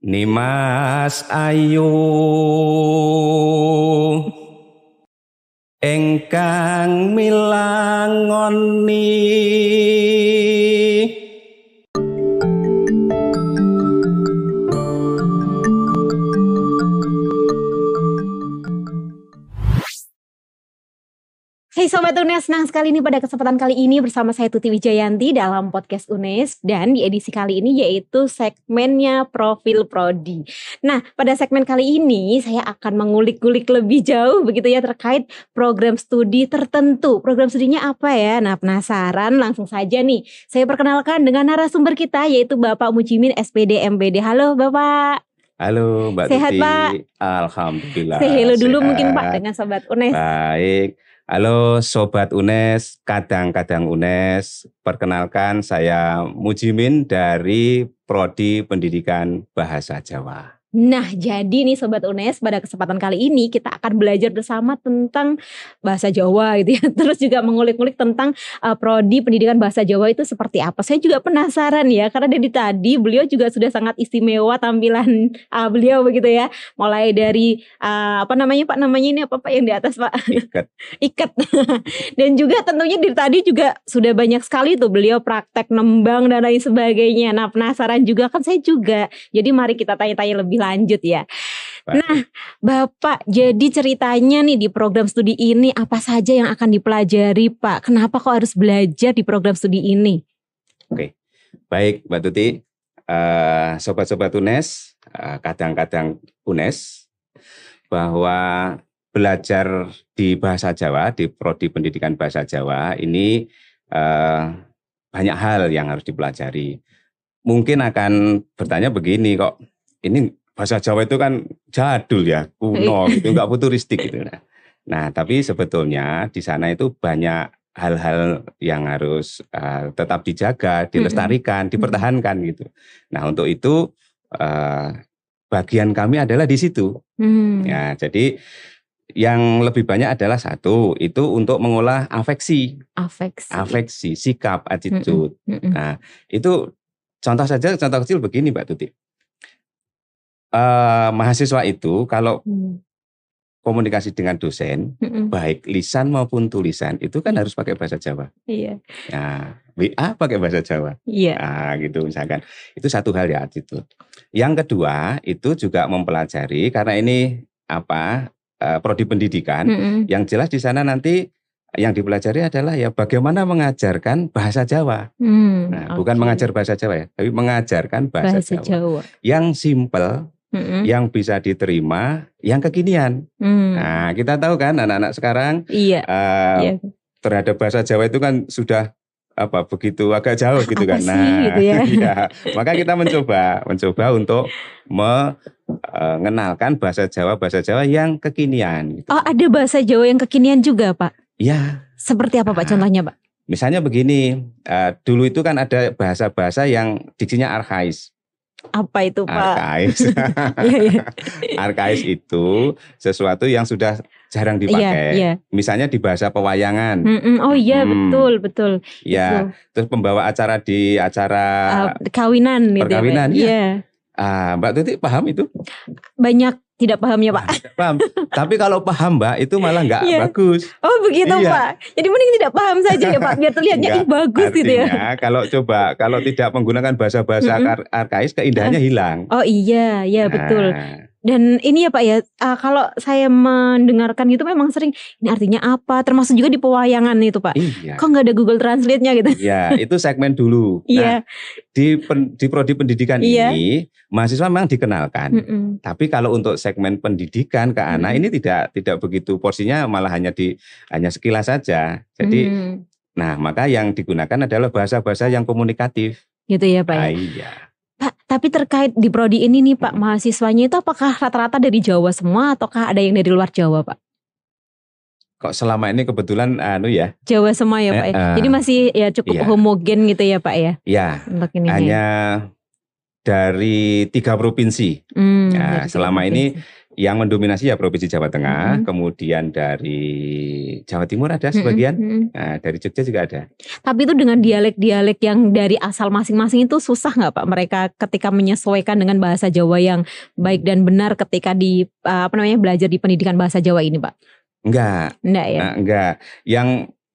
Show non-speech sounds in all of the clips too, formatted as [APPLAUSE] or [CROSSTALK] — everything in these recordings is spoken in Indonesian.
Nimas Ayu. Engkang milangoni Hai Sobat UNES, senang sekali nih pada kesempatan kali ini bersama saya Tuti Wijayanti dalam podcast UNES dan di edisi kali ini yaitu segmennya Profil Prodi. Nah, pada segmen kali ini saya akan mengulik-gulik lebih jauh begitu ya terkait program studi tertentu. Program studinya apa ya? Nah, penasaran langsung saja nih. Saya perkenalkan dengan narasumber kita yaitu Bapak Mujimin SPD MBD. Halo Bapak. Halo Mbak Sehat, Tuti. Pak? Alhamdulillah. Say hello dulu sehat. mungkin Pak dengan Sobat UNES. Baik. Halo Sobat UNES, kadang-kadang UNES. Perkenalkan saya Mujimin dari Prodi Pendidikan Bahasa Jawa. Nah, jadi nih Sobat UNES, pada kesempatan kali ini kita akan belajar bersama tentang bahasa Jawa gitu ya. [LAUGHS] Terus juga mengulik-ulik tentang uh, prodi pendidikan bahasa Jawa itu seperti apa. Saya juga penasaran ya, karena dari tadi beliau juga sudah sangat istimewa tampilan uh, beliau begitu ya. Mulai dari uh, apa namanya Pak namanya ini apa Pak yang di atas Pak? Ikat. [LAUGHS] Ikat. [LAUGHS] dan juga tentunya dari tadi juga sudah banyak sekali tuh beliau praktek nembang dan lain sebagainya. Nah, penasaran juga kan saya juga. Jadi mari kita tanya-tanya lebih lanjut ya. Baik. Nah, Bapak, jadi ceritanya nih di program studi ini apa saja yang akan dipelajari, Pak? Kenapa kok harus belajar di program studi ini? Baik Mbak Tuti, Eh, Sobat-Sobat UNES, eh, kadang-kadang UNES, bahwa belajar di bahasa Jawa, di Prodi Pendidikan Bahasa Jawa ini eh, banyak hal yang harus dipelajari. Mungkin akan bertanya begini kok, ini bahasa Jawa itu kan jadul ya, kuno gitu, nggak futuristik gitu. Nah, nah, tapi sebetulnya di sana itu banyak hal-hal yang harus eh, tetap dijaga, dilestarikan, dipertahankan gitu. Nah, untuk itu eh, bagian kami adalah di situ. Hmm. Ya, jadi yang lebih banyak adalah satu itu untuk mengolah afeksi, Afeksi. afeksi, sikap, attitude. Mm-mm. Nah, itu contoh saja, contoh kecil begini, Mbak Tuti. Eh, mahasiswa itu kalau Hmm. komunikasi dengan dosen, Mm-mm. baik lisan maupun tulisan, itu kan harus pakai bahasa Jawa. Iya. Nah, WA pakai bahasa Jawa. Iya. Nah, gitu misalkan. Itu satu hal ya attitude. Yang kedua, itu juga mempelajari karena ini apa? eh, prodi pendidikan Mm-mm. yang jelas di sana nanti yang dipelajari adalah ya bagaimana mengajarkan bahasa Jawa. Hmm, Nah, bukan oke. mengajar bahasa Jawa ya, tapi mengajarkan bahasa, bahasa Jawa. Jawa. Yang simple, Mm-mm. yang bisa diterima, yang kekinian. Hmm. Nah, kita tahu kan anak-anak sekarang Iya. eh, Iya. terhadap bahasa Jawa itu kan sudah apa begitu agak jauh gitu Apa kan. sih gitu ya. [LAUGHS] iya. maka kita mencoba mencoba untuk mengenalkan bahasa Jawa bahasa Jawa yang kekinian gitu. Oh, ada bahasa Jawa yang kekinian juga, Pak. Ya, Seperti apa, Pak? Ah. Contohnya, Pak? misalnya begini, eh, dulu itu kan ada bahasa-bahasa yang diksinya arkais. Apa itu, Pak? Arkais. [LAUGHS] Iya, iya. arkais itu sesuatu yang sudah jarang Iya, dipakai. iya. Misalnya di bahasa pewayangan. Mm-mm. Oh iya, Hmm. betul, betul. Ya, terus pembawa acara di acara Uh, kawinan gitu perkawinan, ya, Pak. iya. Iya. Ah, Mbak Tuti paham itu? Banyak tidak pahamnya, Pak. paham. Tapi kalau paham Mbak itu malah nggak Iya. bagus. Oh, begitu, Iya. Pak. Jadi mending tidak paham saja ya, Pak, biar terlihatnya ih bagus gitu ya. Artinya kalau coba kalau tidak menggunakan bahasa-bahasa Mm-mm. ar- arkais keindahannya hilang. Oh iya, iya betul. Nah, Dan ini ya Pak ya, uh, kalau saya mendengarkan gitu memang sering ini artinya apa? Termasuk juga di pewayangan itu Pak. iya. Kok nggak ada Google Translate-nya gitu? Iya, itu segmen dulu. [LAUGHS] Iya. Nah, di pen- di prodi pendidikan Iya. ini mahasiswa memang dikenalkan. Mm-mm. Tapi kalau untuk segmen pendidikan ke anak Mm-mm. ini tidak tidak begitu porsinya malah hanya di hanya sekilas saja. Jadi Hmm, nah maka yang digunakan adalah bahasa-bahasa yang komunikatif. gitu ya Pak ya. Ah, iya. Tapi terkait di prodi ini nih Pak, mahasiswanya itu apakah rata-rata dari Jawa semua ataukah ada yang dari luar Jawa Pak? Kok selama ini kebetulan anu ya? Jawa semua ya Pak ya. Eh, eh. Jadi masih ya cukup Iya. homogen gitu ya Pak ya Ya, untuk ini. hanya dari tiga provinsi. Hmm, Ya, dari selama tiga ini provinsi. Yang mendominasi ya provinsi Jawa Tengah, Mm-mm. kemudian dari Jawa Timur ada Mm-mm, sebagian, mm-mm. nah, dari Jogja juga ada. Tapi itu dengan dialek-dialek yang dari asal masing-masing itu susah nggak Pak mereka ketika menyesuaikan dengan bahasa Jawa yang baik dan benar ketika di uh, apa namanya belajar di pendidikan bahasa Jawa ini Pak? Enggak, Enggak ya? nah, enggak. Yang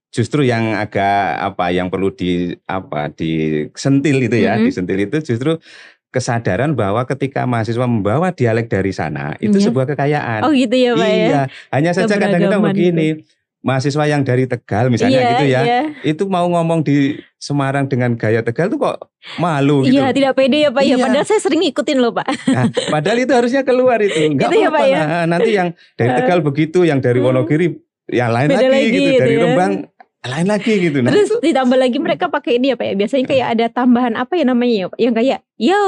justru yang agak apa yang perlu di apa disentil itu ya, Mm-mm. disentil itu justru kesadaran bahwa ketika mahasiswa membawa dialek dari sana itu Iya. sebuah kekayaan. Oh gitu ya Pak ya? iya, hanya saja kadang-kadang Keberagaman begini. Mahasiswa yang dari Tegal misalnya Iya, gitu ya, Iya, itu mau ngomong di Semarang dengan gaya Tegal tuh kok malu gitu. Iya, tidak pede ya Pak ya. Iya. Padahal saya sering ngikutin loh Pak. Nah, padahal itu harusnya keluar itu. [LAUGHS] Enggak Gitu ya, apa-apa. Pak, ya? Nah, nanti yang dari. [LAUGHS] Tegal begitu, yang dari Hmm. Wonogiri yang lain Beda lagi, lagi gitu, gitu dari ya. Rembang lain lagi gitu. Nah, Terus ditambah lagi mereka pakai ini ya Pak ya. Biasanya kayak ada tambahan apa ya namanya ya Pak? Yang kayak yo,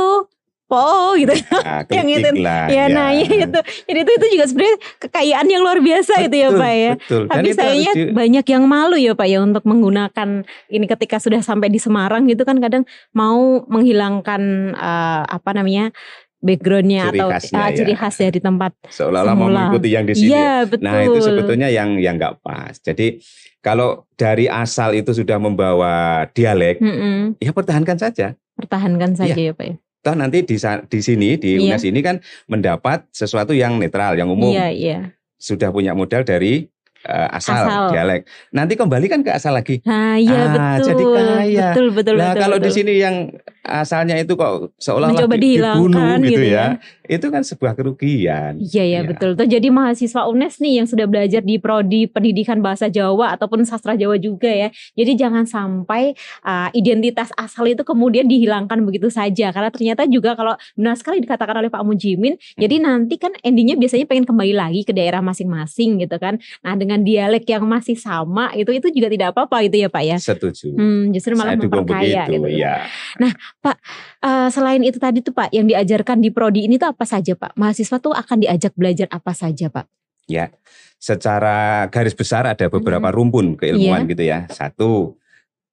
po gitu. nah, [LAUGHS] yang itu- lah. ya, nah ya itu. Jadi itu itu juga sebenarnya kekayaan yang luar biasa itu ya Betul, Pak ya. Betul. Dan Tapi sayangnya di- banyak yang malu ya Pak ya untuk menggunakan ini ketika sudah sampai di Semarang gitu kan kadang mau menghilangkan eh, apa namanya backgroundnya Ciri atau khasnya ah, ciri ya. khas dari tempat. seolah-olah semula. mengikuti yang di sini. Iya betul. Nah, itu sebetulnya yang yang nggak pas. Jadi kalau dari asal itu sudah membawa dialek, Mm-mm. ya pertahankan saja. pertahankan saja ya Pak ya. Toh nanti di di sini di Iya. UNES ini kan mendapat sesuatu yang netral, yang umum. Iya iya. Sudah punya modal dari eh, asal, Asal. dialek. Nanti kembalikan ke asal lagi. Nah, iya Ah, betul. jadi kaya. Betul betul nah, betul. kalau di betul. sini yang asalnya itu kok seolah-olah di- dibunuh dihilangkan gitu, gitu ya. ya. Itu kan sebuah kerugian. Iya ya Iya. betul. Tuh jadi mahasiswa UNES nih yang sudah belajar di prodi pendidikan bahasa Jawa ataupun sastra Jawa juga ya. Jadi jangan sampai uh, identitas asal itu kemudian dihilangkan begitu saja karena ternyata juga kalau benar sekali dikatakan oleh Pak Mujimin, jadi nanti kan endingnya biasanya pengen kembali lagi ke daerah masing-masing gitu kan. Nah, dengan dialek yang masih sama itu itu juga tidak apa-apa gitu ya Pak ya. Setuju. Hmm, justru malah Saya memperkaya begitu, gitu. ya. Eh, selain itu tadi tuh Pak, yang diajarkan di prodi ini tuh apa saja Pak? Mahasiswa tuh akan diajak belajar apa saja Pak? Secara garis besar ada beberapa Mhm. rumpun keilmuan Iya. gitu ya. Satu,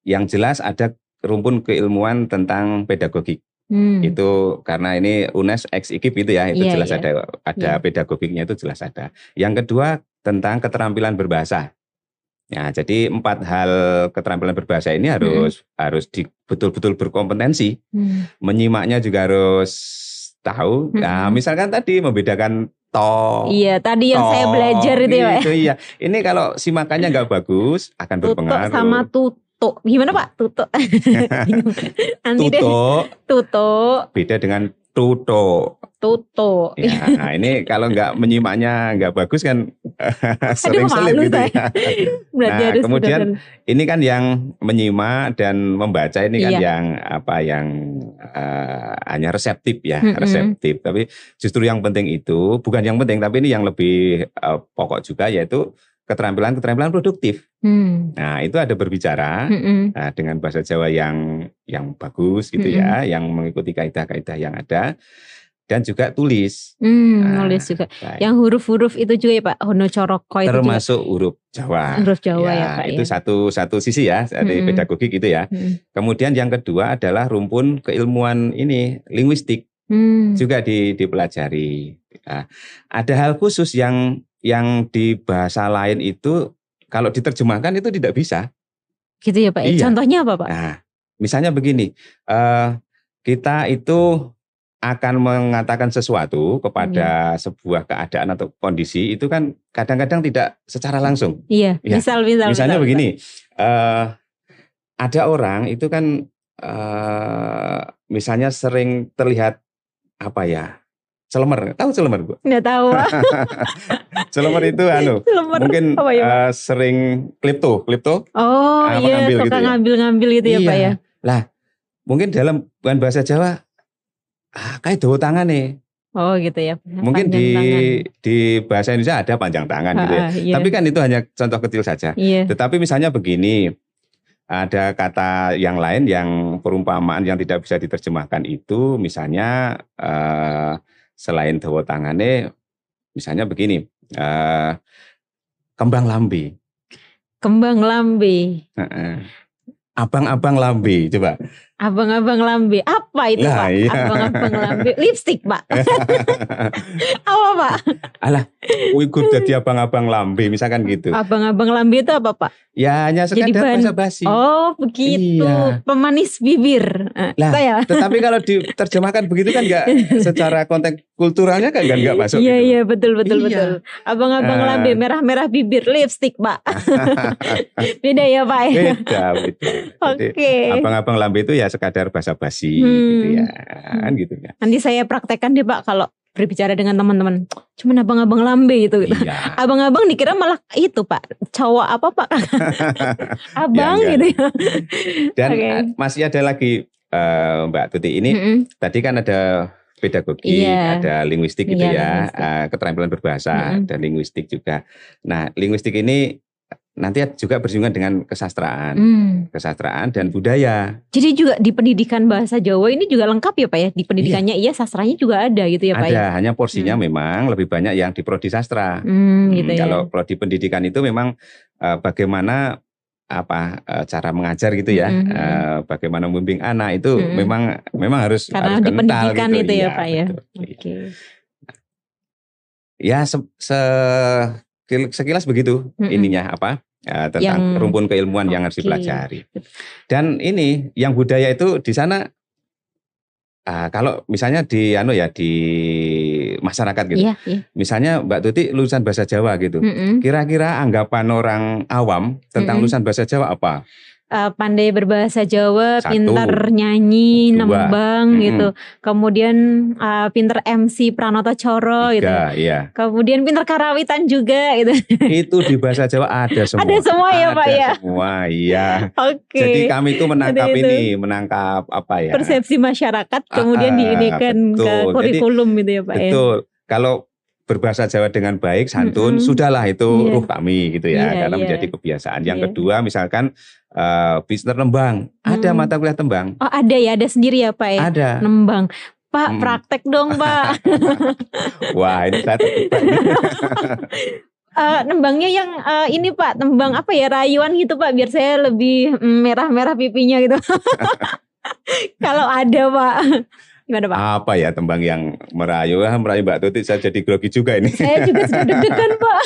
yang jelas ada rumpun keilmuan tentang pedagogik. Hmm. Itu karena ini UNES X IKIP itu ya, itu Iya, jelas iya. ada ada Iya. pedagogiknya itu jelas ada. Yang kedua tentang keterampilan berbahasa. Ya, jadi empat hal keterampilan berbahasa ini harus harus di, betul-betul berkompetensi. Hmm. Menyimaknya juga harus tahu. Nah, Mm-mm. misalkan tadi membedakan to, Iya, tadi yang saya to, belajar itu ya Pak. iya. Ini kalau simakannya nggak bagus akan Tutuk berpengaruh. sama tutuk. Gimana Pak? Tutuk. [LAUGHS] Tutuk Tutuk, beda dengan tuto. tutuk. Ya, nah ini kalau nggak menyimaknya nggak bagus kan [LAUGHS] sering selip malu gitu ya. [LAUGHS] Nah, kemudian Ini kan yang menyimak dan membaca ini kan Iya. yang apa yang eh, hanya reseptif ya, Mm-mm. reseptif. Tapi justru yang penting itu bukan yang penting, tapi ini yang lebih eh, pokok juga yaitu keterampilan-keterampilan produktif. Hmm. Nah itu ada berbicara. Mm-mm. Nah, dengan bahasa Jawa yang yang bagus gitu ya, yang mengikuti kaidah-kaidah yang ada dan juga tulis. Hmm, Nah, nulis juga. Baik. Yang huruf-huruf itu juga ya Pak, Hono Coroko itu juga. termasuk huruf Jawa. Huruf Jawa ya, Pak itu ya. satu satu sisi ya dari Mm-mm. pedagogik itu ya. Hmm. Kemudian yang kedua adalah rumpun keilmuan ini linguistik Hmm. juga di, dipelajari. Nah, ada hal khusus yang yang di bahasa lain itu kalau diterjemahkan itu tidak bisa. Gitu ya Pak. ya. Iya. Contohnya apa Pak? Nah, misalnya begini, eh, kita itu akan mengatakan sesuatu kepada Iya. sebuah keadaan atau kondisi itu kan kadang-kadang tidak secara langsung. Iya, Ya, misal misal. Misalnya misal, begini, eh, ada orang itu kan eh, misalnya sering terlihat apa ya, celemer. Tahu celemer bu? Nggak tahu. [LAUGHS] Celemer itu anu, Lemar. mungkin apa ya, eh, sering klipto, klipto. Oh iya, ngambil suka gitu ya? ngambil-ngambil gitu ya Pak Iya. ya. Lah, mungkin dalam bukan bahasa Jawa, ah, kayak dawa tangan nih. Oh gitu ya. Mungkin Panjang di tangan. di bahasa Indonesia ada panjang tangan gitu ya. Ah, iya. Tapi kan itu hanya contoh kecil saja. iya. Tetapi misalnya begini, ada kata yang lain yang perumpamaan yang tidak bisa diterjemahkan itu, misalnya eh, selain dawa tangannya, misalnya begini, eh, kembang lambe, Kembang lambe. Heeh. abang-abang lambe, coba. Abang-abang lambe. Apa itu, Nah, Pak? iya. Abang-abang lambe. Lipstick, Pak. [LAUGHS] apa, Pak? Ikut jadi abang-abang lambe misalkan gitu. Abang-abang lambe itu apa, Pak? Ya hanya Jadi bahan- basa-basi. Oh, begitu. Iya. Pemanis bibir. Eh, Lah, saya. [LAUGHS] Tetapi kalau diterjemahkan begitu kan nggak [LAUGHS] secara konteks kulturalnya kan nggak masuk. Iya, gitu. iya, betul, betul, Iya. betul. Abang-abang Eh. lambe, merah-merah bibir, lipstick, Pak. Beda ya, Pak? ya? Beda, beda. Oke. abang-abang lambe itu ya sekadar basa-basi Hmm. gitu ya, kan gitu ya. Nanti saya praktekkan deh, Pak, kalau berbicara dengan teman-teman. Cuman abang-abang lambe itu. gitu. Iya. [LAUGHS] Abang-abang dikira malah itu pak cowok apa pak [LAUGHS] abang enggak. gitu ya Dan eh, masih ada lagi eh, Mbak Tuti ini Mm-mm. tadi kan ada pedagogi, Iya. ada linguistik gitu Iya, ya, linguistik. eh, keterampilan berbahasa Mm-mm. dan linguistik juga. Nah, linguistik ini nanti juga bersinggungan dengan kesastraan, Hmm. kesastraan dan budaya. jadi juga di pendidikan bahasa Jawa ini juga lengkap ya pak ya di pendidikannya iya, sastranya juga ada gitu ya pak ya ada, hanya porsinya memang lebih banyak yang di prodi sastra. hmm, gitu Hmm, ya Kalau prodi pendidikan itu memang eh, bagaimana apa eh, cara mengajar gitu ya, Mm-mm. eh, bagaimana membimbing anak itu Mm-mm. memang memang harus Karena harus di pendidikan gitu. itu ya, Iya, Pak, ya. betul. oke Ya se- se- kil- sekilas begitu Mm-mm. ininya apa eh, tentang Yang- rumpun keilmuan yang harus dipelajari. Dan ini yang budaya itu di sana ah, kalau misalnya di anu ya di masyarakat gitu. iya iya Misalnya Mbak Tuti lulusan bahasa Jawa gitu. Mm-mm. Kira-kira anggapan orang awam tentang Mm-mm. lulusan bahasa Jawa apa? Eh, pandai berbahasa Jawa Satu. pintar nyanyi Dua. nembang Mm-mm. gitu kemudian eh, pintar MC Pranoto Coro gitu Tiga, iya. kemudian pintar karawitan juga gitu [LAUGHS] Itu di bahasa Jawa ada semua. Ada semua ya, Pak, Ada ya? Semua, iya. [LAUGHS] oke Jadi kami itu menangkap itu ini, menangkap apa ya? persepsi masyarakat kemudian Ah, diinikan ke betul. Jadi, kurikulum gitu ya Pak ya. Betul. Kalau berbahasa Jawa dengan baik, santun, Mm-mm. sudahlah itu Iya. ruh kami gitu ya, Iya, karena iya. menjadi kebiasaan. Yang Iya. kedua, misalkan uh, bisnis tembang, ada Mm-mm. mata kuliah tembang, Oh ada ya, ada sendiri ya Pak ya. ada. Nembang. Pak Mm. praktek dong Pak. [LAUGHS] Wah, ini saya. [LAUGHS] Eh, nembangnya yang eh, ini Pak, tembang apa ya rayuan gitu Pak, biar saya lebih mm, merah-merah pipinya gitu. [LAUGHS] Kalau ada Pak. Gimana Pak? apa ya tembang yang merayu, ah, merayu Mbak Tuti, saya jadi grogi juga ini. Saya juga sudah [LAUGHS] deg-degan Pak.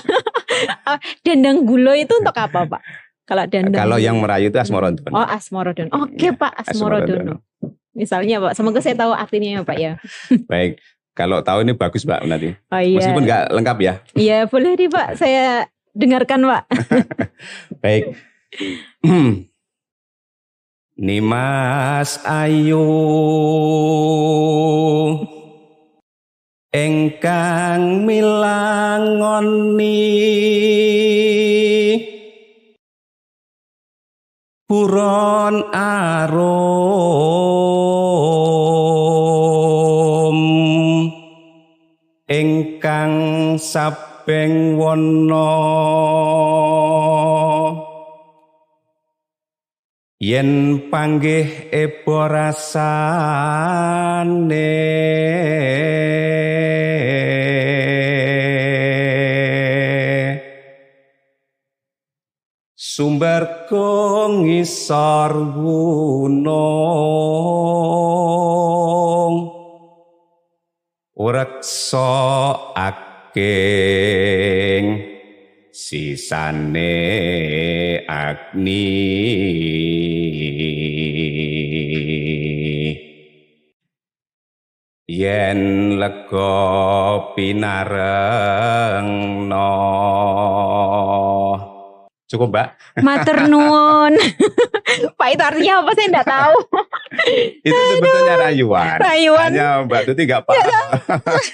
Ah, Dendang gulo itu untuk apa Pak? Kalau dendang. Kalau yang merayu itu Asmorodon. Oh Asmorodono. Oke Iya, Pak Asmorodono. Misalnya Pak, semoga saya tahu artinya ya Pak ya. [LAUGHS] Baik, kalau tahu ini bagus Mbak nanti. Oh iya. Meskipun nggak lengkap ya. Iya boleh nih Pak, saya dengarkan Pak. [LAUGHS] Baik. [CLEARS THROAT] Nimas Ayu. Engkang milangoni. Buron arum. Ingkang sabeng wana yen panggih eba rasane. Sumber kong ngisor gunung reksa aking sisane agni yen lega pinarengno cukup mbak Matur nuwun. [LAUGHS] Pak itu artinya apa saya enggak tahu. [LAUGHS] itu sebetulnya rayuan Rayuan. hanya mbak Tuti nggak paham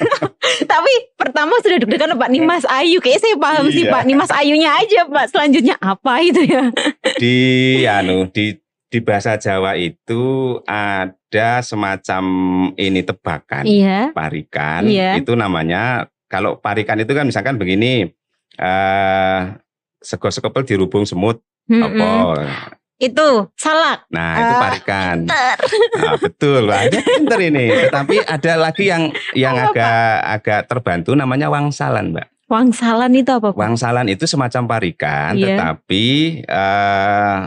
[LAUGHS] Tapi pertama sudah deg-degan Pak Nimas Ayu. Kayaknya saya paham sih Iya. Pak. Nimas Ayunya aja Pak. Selanjutnya apa itu ya? di anu di di bahasa Jawa itu ada semacam ini tebakan Iya. parikan Iya. itu namanya kalau parikan itu kan misalkan begini eh sego sekepel dirubung semut Mm-mm. apa Itu salak. nah itu Ah, parikan pinter. nah, betul dia pinter ini [LAUGHS] tetapi ada lagi yang yang Apa, agak agak terbantu namanya wangsalan mbak Wangsalan itu apa Pak? wangsalan itu semacam parikan Iya. tetapi eh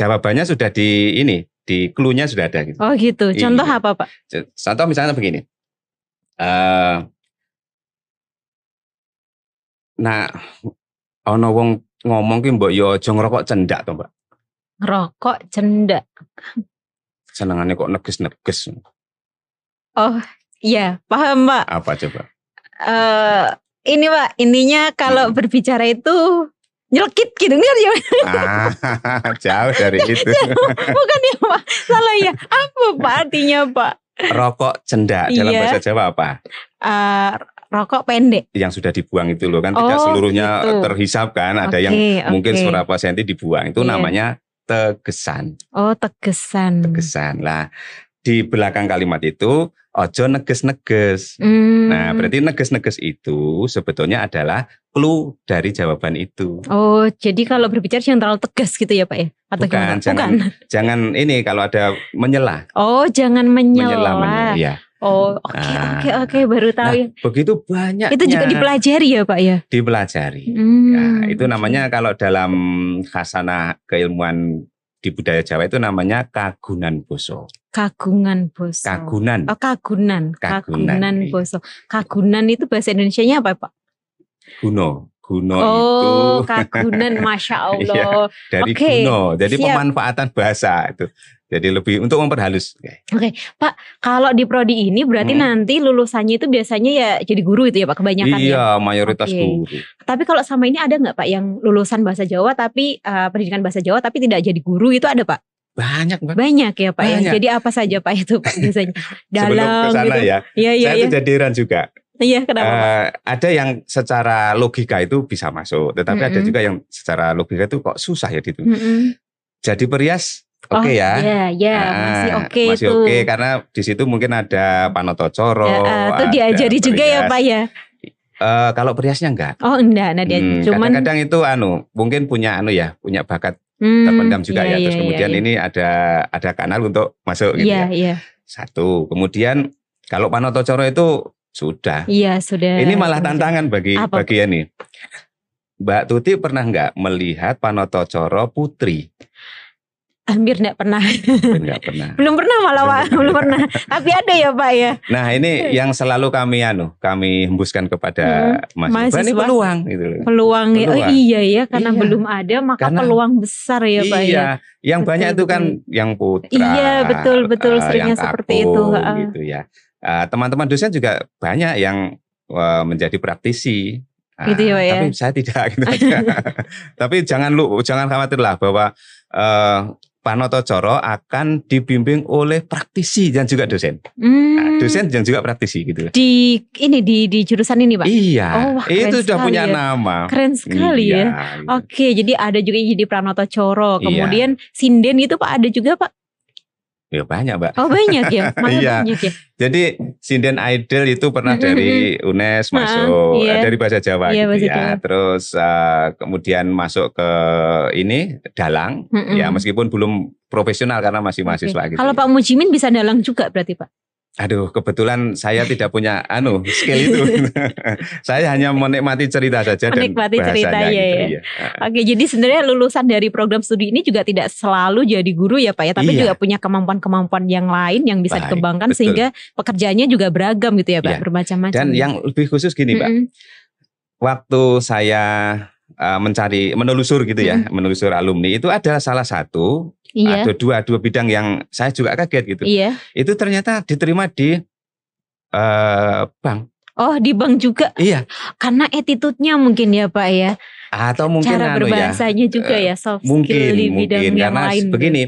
jawabannya sudah di ini di clue-nya sudah ada gitu. Oh gitu. Contoh Iya. apa Pak? Contoh misalnya begini. Eh nah ono wong ngomong ki mbok yo aja ngerokok cendak to, Mbak. Rokok cendak. Senengane kok neges-neges. Iya, paham Pak. Apa coba? Eh ini Pak, intinya kalau Hmm. berbicara itu nyelkit gitu nggak ya? Ah, [LAUGHS] jauh dari itu. Bukan ya Pak? Salah ya. Apa Pak artinya Pak? Rokok cendak dalam Iya. bahasa Jawa apa? Eh, rokok pendek. Yang sudah dibuang itu loh kan tidak Oh, seluruhnya gitu. terhisap kan, ada yang Oke, mungkin oke. seberapa senti dibuang. Itu Iya. namanya tegesan. Oh tegesan. Tegesan. Lah, di belakang kalimat itu ojo neges-neges. Hmm. Nah, berarti neges-neges itu sebetulnya adalah clue dari jawaban itu. Oh, jadi kalau berbicara jangan terlalu tegas gitu ya Pak ya? Atau Bukan, gimana? jangan Jangan ini kalau ada menyela. Oh, jangan menyela. Menyela, menyela. Ya. Oh, oke Ah. oke oke baru tahu. ya. Begitu banyak. Itu juga dipelajari ya Pak ya? dipelajari. Hmm, Ya, itu namanya kalau dalam khasanah keilmuan di budaya Jawa itu namanya kagunan boso. Kagungan boso. Kagunan. Oh, kagunan. Kagunan, Kagunan iya. boso. Kagunan itu bahasa Indonesianya apa Pak? Guno. Guno oh, itu kagunan, [LAUGHS] masya Allah. dari oke, guno. Jadi siap. pemanfaatan bahasa itu. Jadi lebih untuk memperhalus. Kalau di prodi ini berarti Hmm. nanti lulusannya itu biasanya ya jadi guru itu ya Pak kebanyakan ya. Iya, mayoritas Oke. guru. Tapi kalau sama ini ada nggak Pak yang lulusan bahasa Jawa tapi eh, pendidikan bahasa Jawa tapi tidak jadi guru itu ada Pak? Banyak, Mbak. Banyak ya Pak Banyak. ya. Jadi apa saja Pak itu Pak biasanya? [LAUGHS] Sebelum ke sana gitu. ya, Iya iya saya tuh jadi heran juga. Iya kenapa? Eh, ada yang secara logika itu bisa masuk, tetapi ada Mm-mm. juga yang secara logika itu kok susah ya gitu. Mm-mm. Jadi perias, Oh, oke ya. Iya iya Ah, masih oke masih itu. oke karena di situ mungkin ada panoto coro. Ya, tuh ada diajari juga ya perias. Pak ya. Eh, kalau periasnya enggak. Oh enggak, nah dia Hmm, cuman kadang-kadang itu anu mungkin punya anu ya, punya bakat hmm, terpendam juga iya, ya. Terus iya, kemudian iya, ini ada ada kanal untuk masuk gitu Iya ya. iya Satu. Kemudian kalau panoto coro itu sudah. iya sudah. Ini malah Sudah. tantangan bagi Apa? bagi ini. Mbak Tuti pernah nggak melihat panoto coro putri? Hampir enggak pernah. Enggak pernah. [LAUGHS] belum pernah malah Pak, Belum pernah. Tapi ada ya Pak ya. Nah ini yang selalu kami anu kami hembuskan kepada mahasiswa, ini mahasiswa. peluang gitu. Peluang, ya. Oh iya ya karena Iya. belum ada maka Karena- peluang besar ya Pak ya. iya, yang Betul, banyak itu kan yang putra. Iya, betul, betul. eh, Seringnya yang seperti itu, ha. gitu ya. Eh, Teman-teman dosen juga banyak yang eh, menjadi praktisi. Ah, Gitu ya, Pak, ya? Tapi saya tidak gitu aja. [LAUGHS] tapi jangan lu jangan khawatirlah bahwa eh, Panoto Coro akan dibimbing oleh praktisi dan juga dosen. Nah, Hmm, dosen dan juga praktisi gitu. di ini di di jurusan ini Pak. Iya, Oh, wah, keren itu sudah punya ya. nama. Keren sekali Iya, ya. gitu. Oke, jadi ada juga yang jadi Pranoto Coro, Iya. kemudian sinden itu Pak ada juga Pak. Ya banyak, Mbak. Oh banyak ya, [LAUGHS] Iya. banyak ya. Jadi sinden idol itu pernah dari UNES masuk iya. dari bahasa Jawa Iya, gitu bahasa ya. Jawa. Terus eh, kemudian masuk ke ini dalang ya meskipun belum profesional karena masih mahasiswa Oke. gitu. Kalau Pak Mujimin bisa dalang juga berarti Pak. Aduh, kebetulan saya tidak punya anu skill itu. [LAUGHS] saya hanya menikmati cerita saja Menikmati dan cerita, iya, gitu. iya. Oke, jadi sebenarnya lulusan dari program studi ini juga tidak selalu jadi guru ya Pak ya, tapi Iya. juga punya kemampuan-kemampuan yang lain yang bisa Baik, dikembangkan betul. sehingga pekerjaannya juga beragam gitu ya Pak, Iya. bermacam-macam. Dan yang lebih khusus gini, Mbak. Mm-mm. waktu saya uh, mencari menelusur gitu ya, menelusur alumni itu ada salah satu Iya. ada dua dua bidang yang saya juga kaget gitu. Iya. Itu ternyata diterima di uh, bank. Oh, di bank juga Iya, karena attitude-nya mungkin ya Pak ya. atau mungkin Cara anu ya. berbahasanya juga ya soft skill Mungkin di bidang mungkin yang karena lain. begini.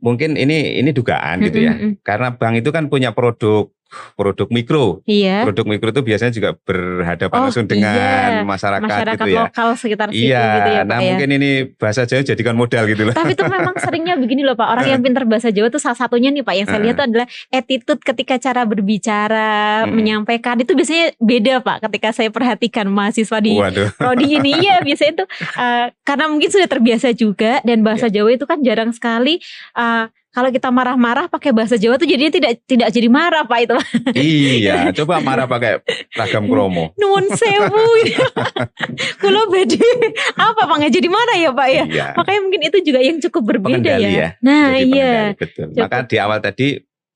Mungkin ini ini dugaan gitu ya. Karena bank itu kan punya produk produk mikro. Iya. Produk mikro itu biasanya juga berhadapan Oh, langsung dengan iya. masyarakat, Masyarakat gitu ya. lokal sekitar situ Iya, gitu ya Pak nah ya. mungkin ini bahasa Jawa jadikan modal gitu loh. Tapi itu memang [LAUGHS] seringnya begini loh Pak. Orang yang pintar bahasa Jawa tuh salah satunya nih Pak. Yang saya lihat tuh adalah attitude ketika cara berbicara, Mm-mm. menyampaikan itu biasanya beda Pak. Ketika saya perhatikan mahasiswa di Waduh. [LAUGHS] prodi ini ya biasanya itu uh, karena mungkin sudah terbiasa juga dan bahasa Iya. Jawa itu kan jarang sekali uh, kalau kita marah-marah pakai bahasa Jawa tuh jadinya tidak tidak jadi marah Pak itu. iya, coba marah pakai ragam kromo. Nuwun sewu. Kulo bedi apa Pak nggak jadi marah ya Pak ya? Iya. Makanya mungkin itu juga yang cukup berbeda Pengendali ya. ya. Nah, Jadi iya. betul. Cukup. Maka di awal tadi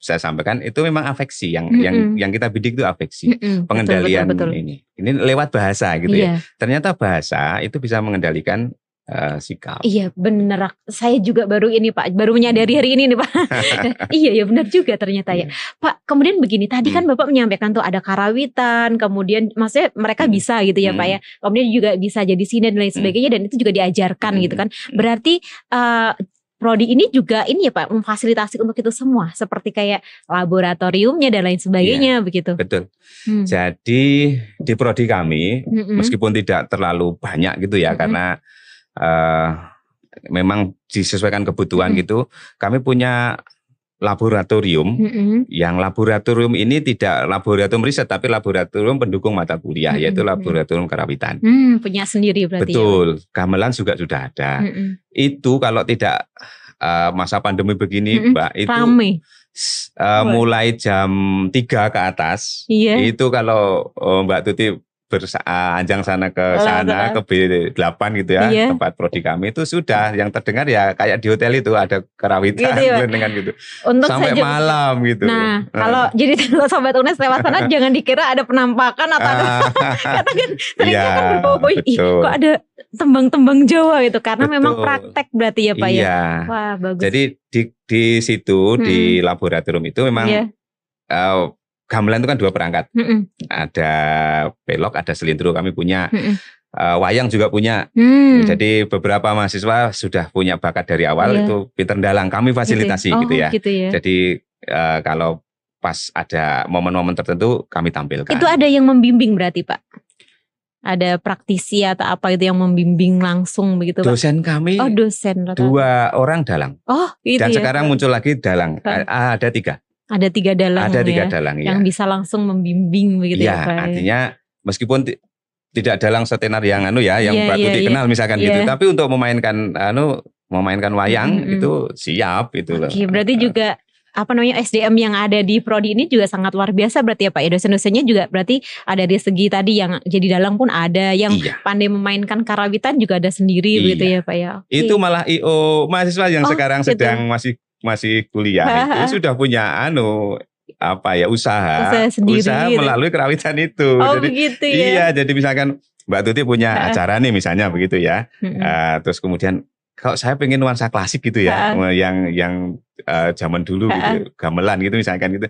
saya sampaikan itu memang afeksi yang Mm-mm. yang yang kita bidik itu afeksi. Mm-mm, betul, Pengendalian betul, betul. ini. Ini lewat bahasa gitu ya. Iya, Ternyata bahasa itu bisa mengendalikan eh, sikap. iya bener. Saya juga baru ini Pak, baru menyadari hari ini nih Pak. [LAUGHS] iya ya benar juga ternyata ya. Pak, kemudian begini, tadi kan Bapak menyampaikan tuh ada karawitan, kemudian maksudnya mereka Hmm. bisa gitu ya Pak Hmm. ya. Kemudian juga bisa jadi sini dan lain Hmm. sebagainya dan itu juga diajarkan Hmm. gitu kan. Berarti eh prodi ini juga ini ya Pak memfasilitasi untuk itu semua seperti kayak laboratoriumnya dan lain sebagainya begitu. Betul. Hmm. Jadi di prodi kami Mm-mm. meskipun tidak terlalu banyak gitu ya Mm-mm. karena eh, memang disesuaikan kebutuhan Mm-mm. gitu. Kami punya laboratorium Mm-mm. yang laboratorium ini tidak laboratorium riset tapi laboratorium pendukung mata kuliah Mm-mm. yaitu laboratorium kerawitan. Hmm, punya sendiri berarti ya. Betul, gamelan juga sudah ada. Mm-mm. Itu kalau tidak eh, masa pandemi begini, Mm-mm. Mbak, itu Rame. eh, mulai jam 3 ke atas. Iya. Itu kalau oh, Mbak Tuti beranjang sana ke Oh, sana ke B8 gitu ya, Iya. tempat prodi kami itu sudah yang terdengar ya kayak di hotel itu ada kerawitan Gitu ya, dengan gitu. Untuk Sampai saja malam gitu. Nah, kalau jadi [LAUGHS] kalau sobat UNES lewat sana [LAUGHS] jangan dikira ada penampakan atau ada Ah, [LAUGHS] kata kan seringnya Iya, kan berbau ih betul. kok ada tembang-tembang Jawa gitu karena memang Betul. praktek berarti ya Pak ya. iya. Wah, bagus. Jadi di di situ di laboratorium itu memang Iya. eh, gamelan itu kan dua perangkat. Mm-mm. Ada pelok, ada selindro kami punya. Mm-mm. Eh, wayang juga punya. Hmm. Jadi beberapa mahasiswa sudah punya bakat dari awal Iya. itu pinter dalang. Kami fasilitasi Oh, gitu ya. gitu ya. Jadi eh, kalau pas ada momen-momen tertentu kami tampilkan. Itu ada yang membimbing berarti Pak. Ada praktisi atau apa itu yang membimbing langsung begitu Pak. Dosen kami Oh, dosen dua orang dalang. Oh, gitu Dan ya. sekarang muncul lagi dalang. A- Ada tiga. Ada tiga dalang Ada tiga ya, dalang ya. yang bisa langsung membimbing begitu Iya, ya Pak. artinya meskipun ti- tidak dalang setenar yang anu ya, yang Iya, Mbak iya, Tuti iya. kenal misalkan Iya. gitu. Tapi untuk memainkan anu memainkan wayang Mm-mm. itu siap itu loh. Oke, berarti juga apa namanya SDM yang ada di prodi ini juga sangat luar biasa berarti ya Pak ya dosen-dosennya juga berarti ada dari segi tadi yang jadi dalang pun ada yang Iya. pandai memainkan karawitan juga ada sendiri Iya. begitu ya Pak ya. Oke. Itu malah IO mahasiswa yang Oh, sekarang gitu. sedang masih masih kuliah itu sudah punya anu apa ya usaha Usaha sendiri usaha gitu. melalui kerawitan itu. oh jadi begitu ya. iya, jadi misalkan Mbak Tuti punya acara nih misalnya begitu ya. Mm-mm. Eh, terus kemudian kalau saya pengen nuansa klasik gitu ya, yang yang eh, zaman dulu gitu, gamelan gitu misalkan gitu.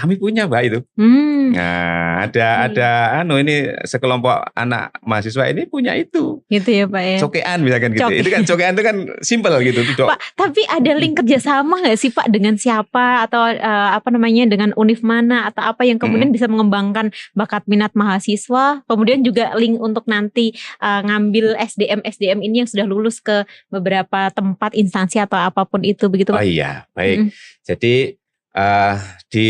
Kami punya Mbak itu. Hmm, Nah, ada Oke. ada anu ini sekelompok anak mahasiswa ini punya itu. gitu ya Pak ya. Cokean misalkan gitu. Coke. Itu kan cokean itu kan simpel gitu tuh. Pak, tapi ada link kerjasama nggak sih Pak dengan siapa atau eh, apa namanya dengan univ mana atau apa yang kemudian bisa mengembangkan bakat minat mahasiswa, kemudian juga link untuk nanti eh, ngambil SDM SDM ini yang sudah lulus ke beberapa tempat instansi atau apa pun itu begitu Oh Pak? iya, baik. Mm-mm. Jadi eh, di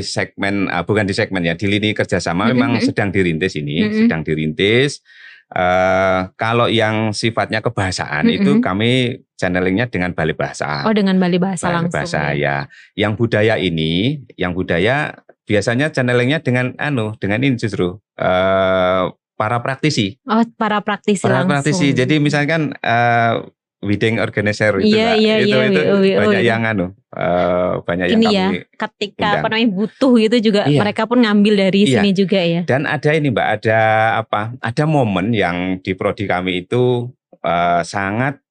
segmen ah, bukan di segmen ya, di lini kerjasama Mm-mm, memang mm-mm. sedang dirintis ini, Mm-mm. sedang dirintis. Eh, kalau yang sifatnya kebahasaan itu Mm-mm. kami channelingnya dengan balai bahasa. Oh dengan Bali bahasa Balai langsung. bahasa ya. ya. Yang budaya ini, yang budaya biasanya channelingnya dengan anu, dengan ini justru eh, para praktisi. Oh para praktisi Para langsung. praktisi. Jadi misalkan eh wedding organizer itu Iya, Mbak, iya, itu, iya, itu banyak iya. yang anu, eh, banyak yang Ini kami ya ketika apa namanya butuh gitu juga Iya. mereka pun ngambil dari Iya. sini juga ya. Dan ada ini Mbak, ada apa? Ada momen yang di prodi kami itu eh, sangat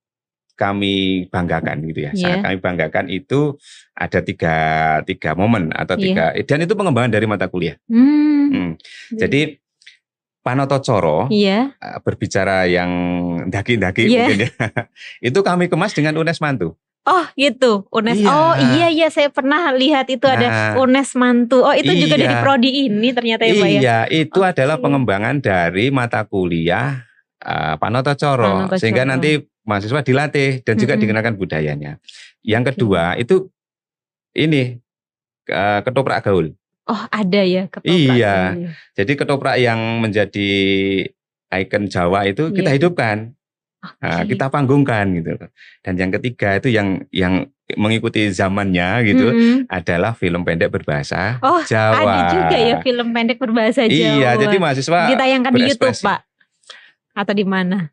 kami banggakan gitu ya. Iya. Sangat kami banggakan itu ada tiga tiga momen atau Iya. tiga dan itu pengembangan dari mata kuliah. Hmm. Hmm. Jadi Panoto Coro Iya. eh, berbicara yang daki-daki Iya. mungkin ya. [LAUGHS] itu kami kemas dengan UNES Mantu. Oh gitu, UNES. Iya. Oh iya iya saya pernah lihat itu ada Nah, UNES Mantu. Oh itu juga Iya. dari prodi ini ternyata ya Pak ya. Iya, itu Oke. adalah pengembangan dari mata kuliah uh, Panoto Coro Panoto sehingga nanti mahasiswa dilatih dan juga Mm-mm. dikenalkan budayanya. Yang kedua itu ini uh, ketoprak gaul. Oh ada ya ketoprak. Iya. ya. Jadi ketoprak yang menjadi ikon Jawa itu kita Iya. hidupkan. Nah, Oke. kita panggungkan gitu. Dan yang ketiga itu yang yang mengikuti zamannya gitu Mm-mm. adalah film pendek berbahasa Oh, Jawa. Ada juga ya film pendek berbahasa Jawa. Iya, jadi mahasiswa ditayangkan di YouTube. Pak. Atau di mana?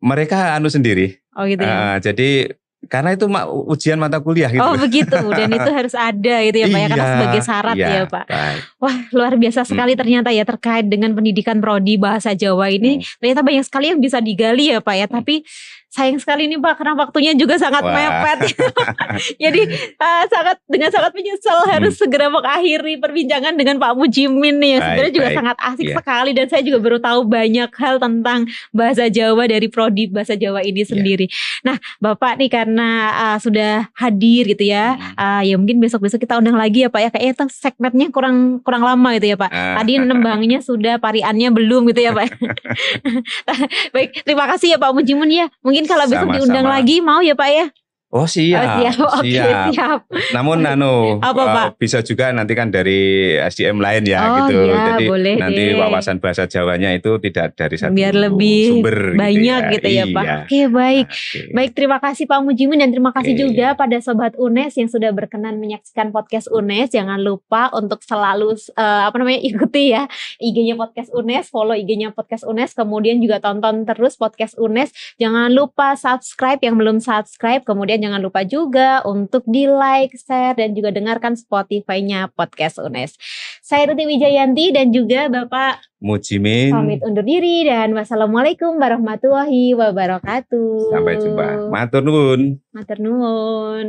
mereka anu sendiri. Oh gitu ya. Ah, jadi karena itu ujian mata kuliah gitu. Oh begitu dan itu harus ada gitu ya Pak ya karena Iya, sebagai syarat iya, ya Pak. baik. Wah luar biasa sekali ternyata ya terkait dengan pendidikan prodi bahasa Jawa ini Hmm. ternyata banyak sekali yang bisa digali ya Pak ya tapi sayang sekali nih Pak karena waktunya juga sangat Wah. mepet. [LAUGHS] Jadi eh, sangat dengan sangat menyesal harus segera mengakhiri perbincangan dengan Pak Mujimin nih yang Hmm. Sebenarnya juga baik. sangat asik Iya. sekali dan saya juga baru tahu banyak hal tentang bahasa Jawa dari prodi bahasa Jawa ini Iya. sendiri. Nah Bapak nih karena eh, sudah hadir gitu ya, Hmm. ah, ya mungkin besok-besok kita undang lagi ya Pak ya kayaknya segmennya kurang kurang lama gitu ya Pak. Ah, Tadi nembangnya sudah, pariannya belum gitu ya Pak. [LAUGHS] Baik, terima kasih ya Pak Mujimun ya. Mungkin kalau besok Sama-sama. diundang lagi mau ya Pak ya? Oh siap, Oh, siap. [LAUGHS] Siap. siap. Namun anu Apa, uh, bisa juga nanti kan dari SDM lain ya Oh, gitu. iya, Jadi boleh nanti deh. wawasan bahasa Jawanya itu tidak dari satu Biar lebih sumber Banyak gitu gitu ya, Pak. Iya. Oke, baik. Oke. Baik, terima kasih Pak Mujimin dan terima kasih Oke. juga pada sobat UNES yang sudah berkenan menyaksikan podcast UNES. Jangan lupa untuk selalu eh, apa namanya [LAUGHS] ikuti ya IG-nya podcast UNES, follow IG-nya podcast UNES, kemudian juga tonton terus podcast UNES. Jangan lupa subscribe yang belum subscribe, kemudian jangan lupa juga untuk di like, share dan juga dengarkan Spotify-nya podcast UNES. Saya Ruti Wijayanti dan juga Bapak Mujimin. pamit undur diri dan wassalamualaikum warahmatullahi wabarakatuh. Sampai jumpa. Matur nuwun. Matur nuwun.